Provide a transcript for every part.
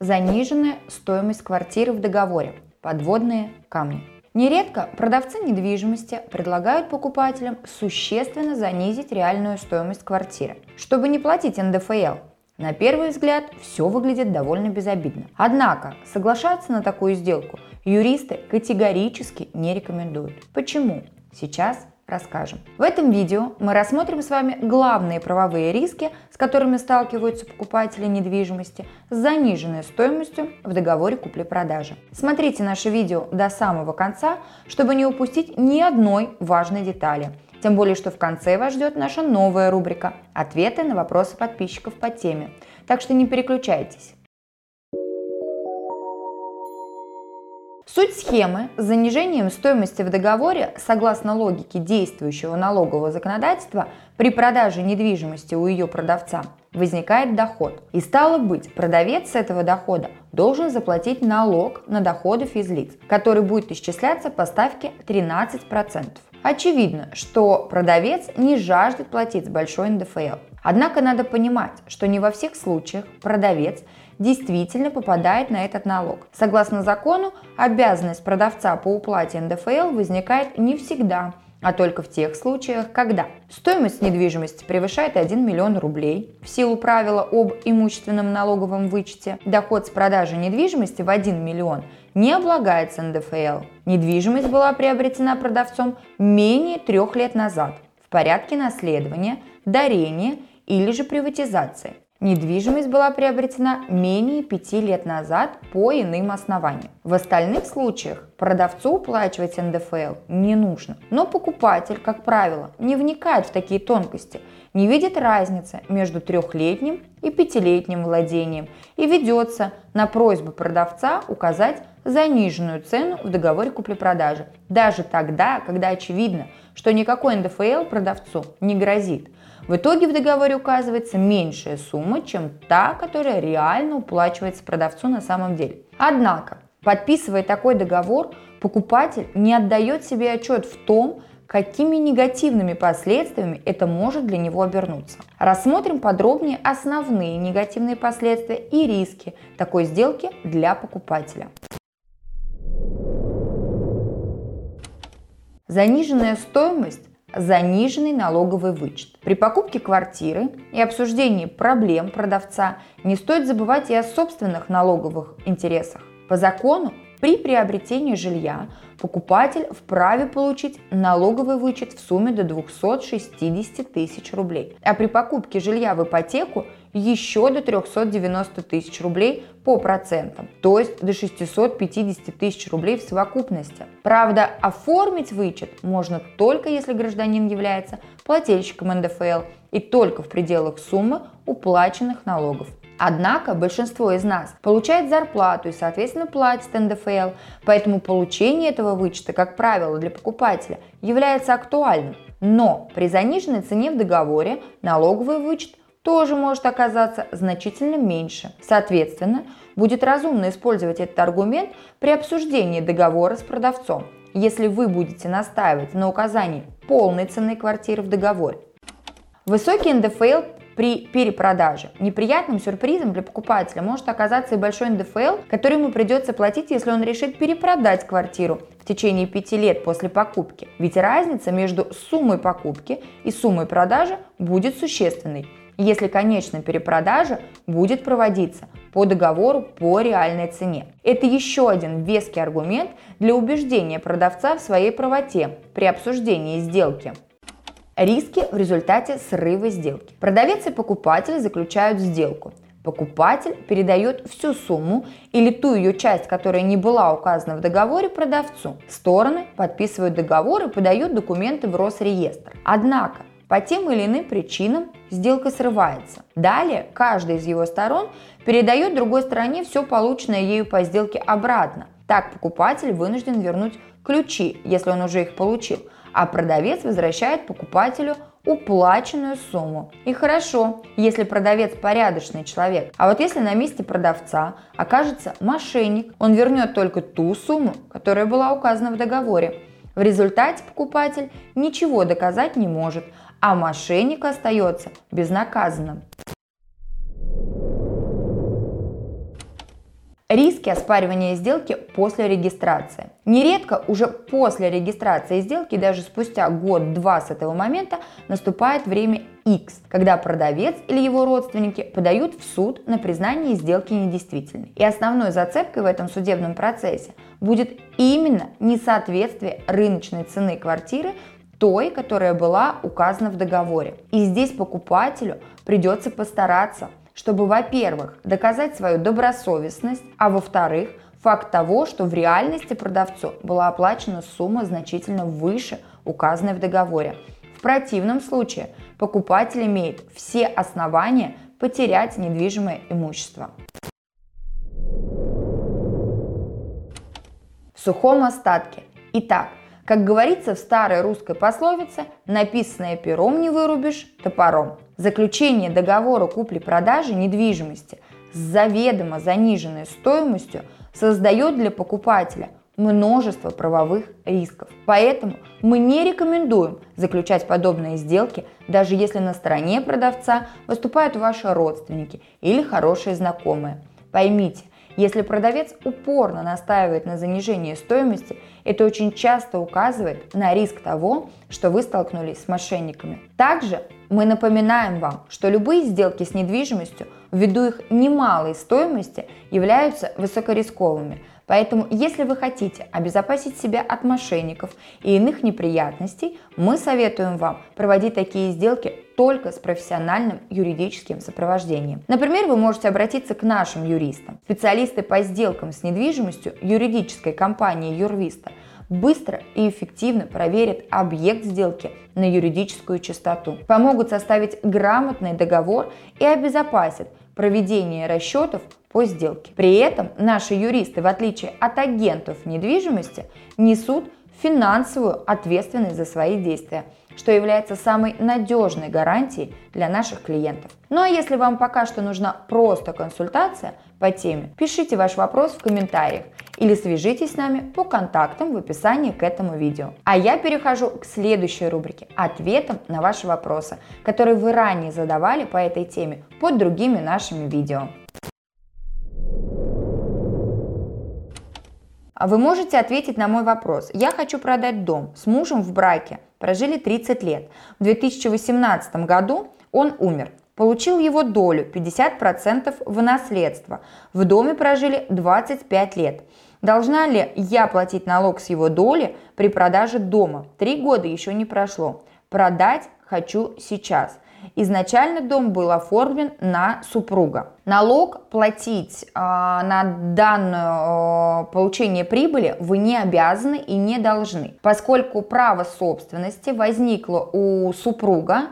Заниженная стоимость квартиры в договоре. Подводные камни. Нередко продавцы недвижимости предлагают покупателям существенно занизить реальную стоимость квартиры, чтобы не платить НДФЛ. На первый взгляд все выглядит довольно безобидно. Однако соглашаться на такую сделку юристы категорически не рекомендуют. Почему? Сейчас расскажем. В этом видео мы рассмотрим с вами главные правовые риски, с которыми сталкиваются покупатели недвижимости с заниженной стоимостью в договоре купли-продажи. Смотрите наше видео до самого конца, чтобы не упустить ни одной важной детали. Тем более, что в конце вас ждет наша новая рубрика «Ответы на вопросы подписчиков по теме». Так что не переключайтесь. Суть схемы с занижением стоимости в договоре, согласно логике действующего налогового законодательства, при продаже недвижимости у ее продавца возникает доход. И стало быть, продавец с этого дохода должен заплатить налог на доходы физлиц, который будет исчисляться по ставке 13%. Очевидно, что продавец не жаждет платить большой НДФЛ. Однако надо понимать, что не во всех случаях продавец действительно попадает на этот налог. Согласно закону, обязанность продавца по уплате НДФЛ возникает не всегда, а только в тех случаях, когда стоимость недвижимости превышает 1 миллион рублей в силу правила об имущественном налоговом вычете, доход с продажи недвижимости в 1 миллион не облагается НДФЛ. Недвижимость была приобретена продавцом менее трех лет назад в порядке наследования, дарения или же приватизации. Недвижимость была приобретена менее пяти лет назад по иным основаниям. В остальных случаях продавцу уплачивать НДФЛ не нужно. Но покупатель, как правило, не вникает в такие тонкости, не видит разницы между трехлетним и пятилетним владением и ведется на просьбу продавца указать заниженную цену в договоре купли-продажи, даже тогда, когда очевидно, что никакой НДФЛ продавцу не грозит – в итоге в договоре указывается меньшая сумма, чем та, которая реально уплачивается продавцу на самом деле. Однако, подписывая такой договор, покупатель не отдает себе отчет в том, какими негативными последствиями это может для него обернуться. Рассмотрим подробнее основные негативные последствия и риски такой сделки для покупателя. Заниженная стоимость заниженный налоговый вычет. При покупке квартиры и обсуждении проблем продавца не стоит забывать и о собственных налоговых интересах. По закону при приобретении жилья покупатель вправе получить налоговый вычет в сумме до 260 тысяч рублей, а при покупке жилья в ипотеку еще до 390 тысяч рублей по процентам, то есть до 650 тысяч рублей в совокупности. Правда, оформить вычет можно только если гражданин является плательщиком НДФЛ и только в пределах суммы уплаченных налогов. Однако большинство из нас получает зарплату и, соответственно, платит НДФЛ, поэтому получение этого вычета, как правило, для покупателя является актуальным. Но при заниженной цене в договоре налоговый вычет тоже может оказаться значительно меньше. Соответственно, будет разумно использовать этот аргумент при обсуждении договора с продавцом, если вы будете настаивать на указании полной цены квартиры в договоре. Высокий НДФЛ при перепродаже. Неприятным сюрпризом для покупателя может оказаться и большой НДФЛ, который ему придется платить, если он решит перепродать квартиру в течение пяти лет после покупки. Ведь разница между суммой покупки и суммой продажи будет существенной если конечная перепродажа будет проводиться по договору по реальной цене. Это еще один веский аргумент для убеждения продавца в своей правоте при обсуждении сделки. Риски в результате срыва сделки. Продавец и покупатель заключают сделку. Покупатель передает всю сумму или ту ее часть, которая не была указана в договоре, продавцу. Стороны подписывают договор и подают документы в Росреестр. Однако по тем или иным причинам сделка срывается. Далее каждая из его сторон передает другой стороне все полученное ею по сделке обратно. Так покупатель вынужден вернуть ключи, если он уже их получил, а продавец возвращает покупателю уплаченную сумму. И хорошо, если продавец порядочный человек. А вот если на месте продавца окажется мошенник, он вернет только ту сумму, которая была указана в договоре. В результате покупатель ничего доказать не может, а мошенник остается безнаказанным. Риски оспаривания сделки после регистрации. Нередко уже после регистрации сделки, даже спустя год-два с этого момента, наступает время X, когда продавец или его родственники подают в суд на признание сделки недействительной. И основной зацепкой в этом судебном процессе будет именно несоответствие рыночной цены квартиры той, которая была указана в договоре. И здесь покупателю придется постараться, чтобы, во-первых, доказать свою добросовестность, а во-вторых, факт того, что в реальности продавцу была оплачена сумма значительно выше указанной в договоре. В противном случае покупатель имеет все основания потерять недвижимое имущество. В сухом остатке. Итак, как говорится в старой русской пословице, написанное пером не вырубишь, топором. Заключение договора купли-продажи недвижимости с заведомо заниженной стоимостью создает для покупателя множество правовых рисков. Поэтому мы не рекомендуем заключать подобные сделки, даже если на стороне продавца выступают ваши родственники или хорошие знакомые. Поймите, если продавец упорно настаивает на занижении стоимости, это очень часто указывает на риск того, что вы столкнулись с мошенниками. Также мы напоминаем вам, что любые сделки с недвижимостью, ввиду их немалой стоимости, являются высокорисковыми – Поэтому, если вы хотите обезопасить себя от мошенников и иных неприятностей, мы советуем вам проводить такие сделки только с профессиональным юридическим сопровождением. Например, вы можете обратиться к нашим юристам. Специалисты по сделкам с недвижимостью юридической компании Юрвиста быстро и эффективно проверят объект сделки на юридическую чистоту, помогут составить грамотный договор и обезопасят проведение расчетов по сделке. При этом наши юристы, в отличие от агентов недвижимости, несут финансовую ответственность за свои действия, что является самой надежной гарантией для наших клиентов. Ну а если вам пока что нужна просто консультация по теме, пишите ваш вопрос в комментариях или свяжитесь с нами по контактам в описании к этому видео. А я перехожу к следующей рубрике – ответам на ваши вопросы, которые вы ранее задавали по этой теме под другими нашими видео. Вы можете ответить на мой вопрос. Я хочу продать дом с мужем в браке. Прожили 30 лет. В 2018 году он умер. Получил его долю 50% в наследство. В доме прожили 25 лет. Должна ли я платить налог с его доли при продаже дома? Три года еще не прошло. Продать хочу сейчас. Изначально дом был оформлен на супруга. Налог платить э, на данное э, получение прибыли вы не обязаны и не должны, поскольку право собственности возникло у супруга а,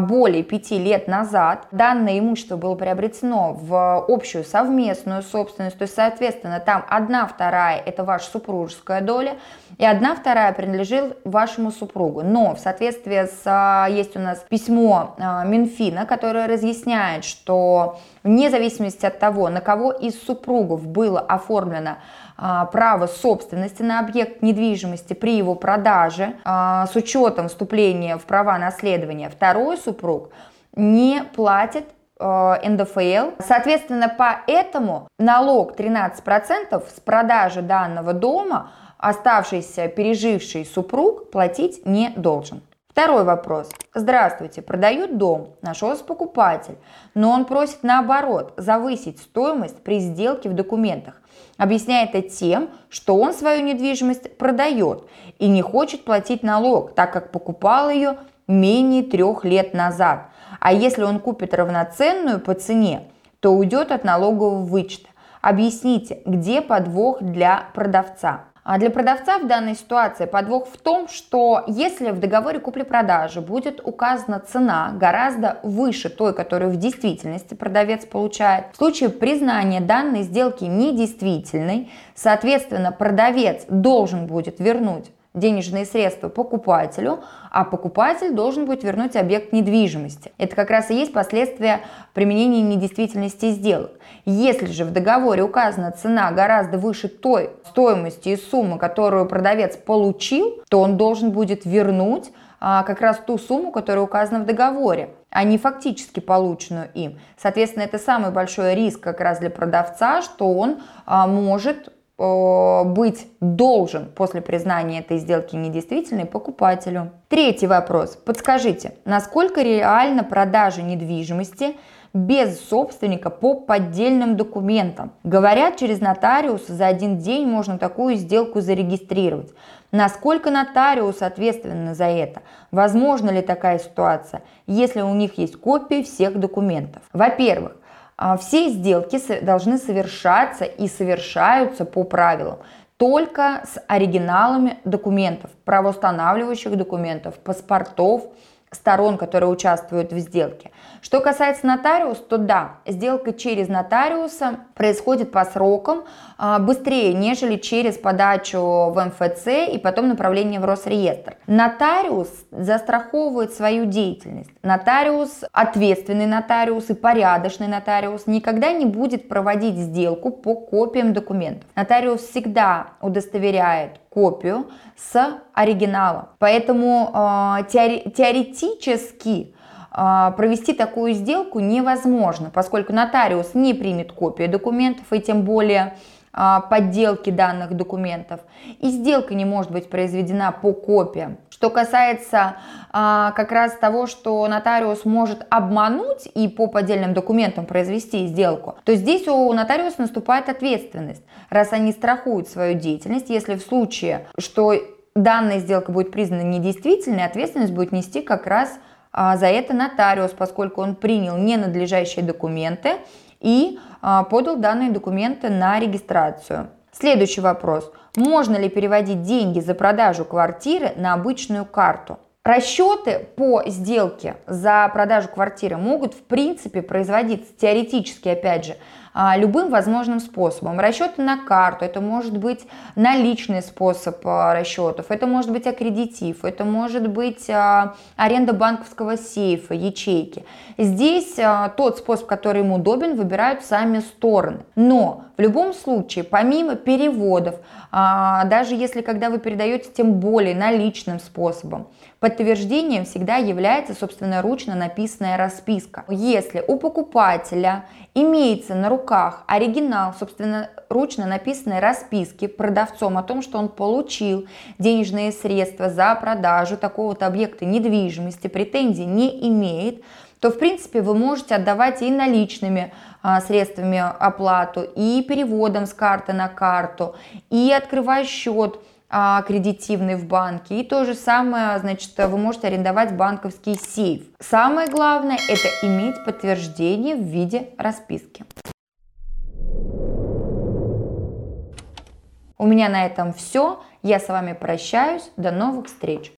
более пяти лет назад данное имущество было приобретено в общую совместную собственность, то есть, соответственно, там одна вторая – это ваша супружеская доля, и одна вторая принадлежит вашему супругу. Но в соответствии с, а, есть у нас письмо а, Минфина, которое разъясняет, что вне зависимости от того, на кого из супругов было оформлено а, право собственности на объект недвижимости при его продаже а, с учетом вступления в права наследования, второй супруг не платит а, НДФЛ. Соответственно, поэтому налог 13% с продажи данного дома оставшийся переживший супруг платить не должен. Второй вопрос. Здравствуйте, продают дом, нашелся покупатель, но он просит наоборот завысить стоимость при сделке в документах. Объясняет это тем, что он свою недвижимость продает и не хочет платить налог, так как покупал ее менее трех лет назад. А если он купит равноценную по цене, то уйдет от налогового вычета. Объясните, где подвох для продавца. А для продавца в данной ситуации подвох в том, что если в договоре купли-продажи будет указана цена гораздо выше той, которую в действительности продавец получает, в случае признания данной сделки недействительной, соответственно, продавец должен будет вернуть денежные средства покупателю, а покупатель должен будет вернуть объект недвижимости. Это как раз и есть последствия применения недействительности сделок. Если же в договоре указана цена гораздо выше той стоимости и суммы, которую продавец получил, то он должен будет вернуть а, как раз ту сумму, которая указана в договоре, а не фактически полученную им. Соответственно, это самый большой риск как раз для продавца, что он а, может быть должен после признания этой сделки недействительной покупателю. Третий вопрос. Подскажите, насколько реально продажа недвижимости без собственника по поддельным документам. Говорят, через нотариус за один день можно такую сделку зарегистрировать. Насколько нотариус ответственен за это? Возможно ли такая ситуация, если у них есть копии всех документов? Во-первых, все сделки должны совершаться и совершаются по правилам только с оригиналами документов, правоустанавливающих документов, паспортов, сторон, которые участвуют в сделке. Что касается нотариуса, то да, сделка через нотариуса происходит по срокам а, быстрее, нежели через подачу в МФЦ и потом направление в Росреестр. Нотариус застраховывает свою деятельность. Нотариус, ответственный нотариус и порядочный нотариус никогда не будет проводить сделку по копиям документов. Нотариус всегда удостоверяет копию с оригиналом. Поэтому теори теоретически э, провести такую сделку невозможно, поскольку нотариус не примет копию документов и тем более а, подделки данных документов. И сделка не может быть произведена по копиям. Что касается а, как раз того, что нотариус может обмануть и по поддельным документам произвести сделку, то здесь у нотариуса наступает ответственность, раз они страхуют свою деятельность, если в случае, что данная сделка будет признана недействительной, ответственность будет нести как раз а, за это нотариус, поскольку он принял ненадлежащие документы и а, подал данные документы на регистрацию. Следующий вопрос. Можно ли переводить деньги за продажу квартиры на обычную карту? Расчеты по сделке за продажу квартиры могут в принципе производиться теоретически, опять же, любым возможным способом. Расчеты на карту, это может быть наличный способ а, расчетов, это может быть аккредитив, это может быть а, аренда банковского сейфа, ячейки. Здесь тот способ, который им удобен, выбирают сами стороны. Но в любом случае, помимо переводов, даже если когда вы передаете тем более наличным способом, подтверждением всегда является собственноручно написанная расписка. Если у покупателя имеется на руках оригинал, собственно, ручно написанной расписки продавцом о том, что он получил денежные средства за продажу такого-то объекта недвижимости, претензий не имеет, то, в принципе, вы можете отдавать и наличными а, средствами оплату, и переводом с карты на карту, и открывая счет а, кредитивный в банке. И то же самое, значит, вы можете арендовать банковский сейф. Самое главное – это иметь подтверждение в виде расписки. У меня на этом все. Я с вами прощаюсь. До новых встреч.